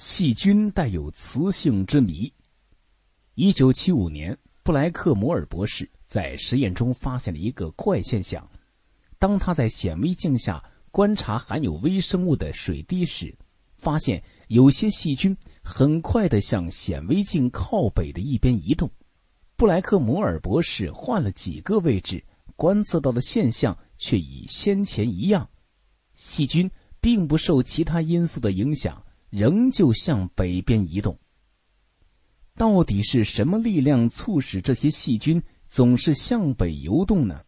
细菌带有磁性之谜。一九七五年，布莱克摩尔博士在实验中发现了一个怪现象：当他在显微镜下观察含有微生物的水滴时，发现有些细菌很快的向显微镜靠北的一边移动。布莱克摩尔博士换了几个位置，观测到的现象却与先前一样，细菌并不受其他因素的影响，仍旧向北边移动。到底是什么力量促使这些细菌总是向北游动呢？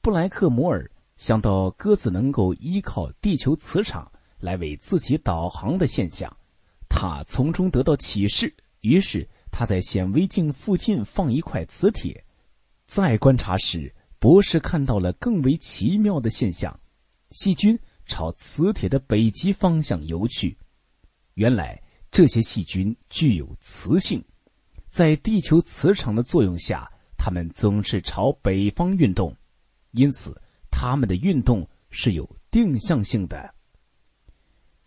布莱克摩尔想到鸽子能够依靠地球磁场来为自己导航的现象，他从中得到启示，于是他在显微镜附近放一块磁铁。再观察时，博士看到了更为奇妙的现象：细菌朝磁铁的北极方向游去。原来。这些细菌具有磁性，在地球磁场的作用下，它们总是朝北方运动，因此它们的运动是有定向性的。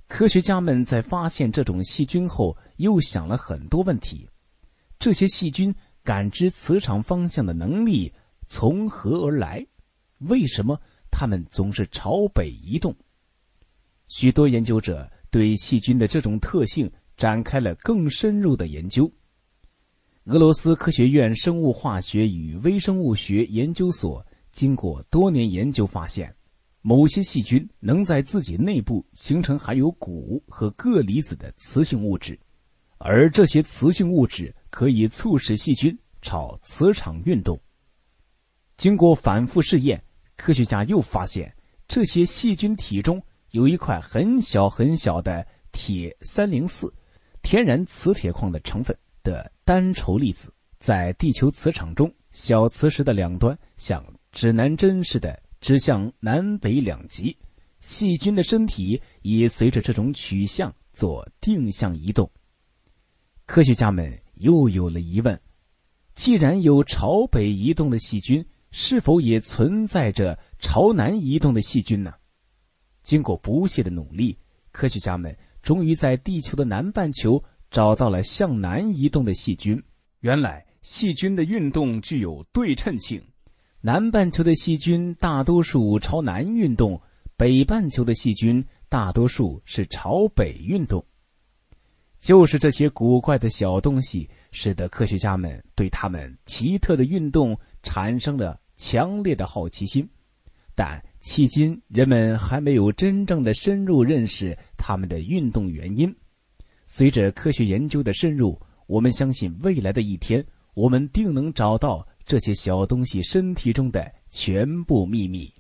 科学家们在发现这种细菌后，又想了很多问题：这些细菌感知磁场方向的能力从何而来？为什么它们总是朝北移动？许多研究者对细菌的这种特性。展开了更深入的研究。俄罗斯科学院生物化学与微生物学研究所经过多年研究发现，某些细菌能在自己内部形成含有钴和铬离子的磁性物质，而这些磁性物质可以促使细菌朝磁场运动。经过反复试验，科学家又发现这些细菌体中有一块很小很小的铁三零四。天然磁铁矿的成分的单稠粒子，在地球磁场中，小磁石的两端像指南针似的指向南北两极。细菌的身体也随着这种取向做定向移动。科学家们又有了疑问：既然有朝北移动的细菌，是否也存在着朝南移动的细菌呢？经过不懈的努力，科学家们。终于在地球的南半球找到了向南移动的细菌。原来细菌的运动具有对称性，南半球的细菌大多数朝南运动，北半球的细菌大多数是朝北运动。就是这些古怪的小东西，使得科学家们对它们奇特的运动产生了强烈的好奇心。但迄今，人们还没有真正的深入认识它们的运动原因。随着科学研究的深入，我们相信未来的一天，我们定能找到这些小东西身体中的全部秘密。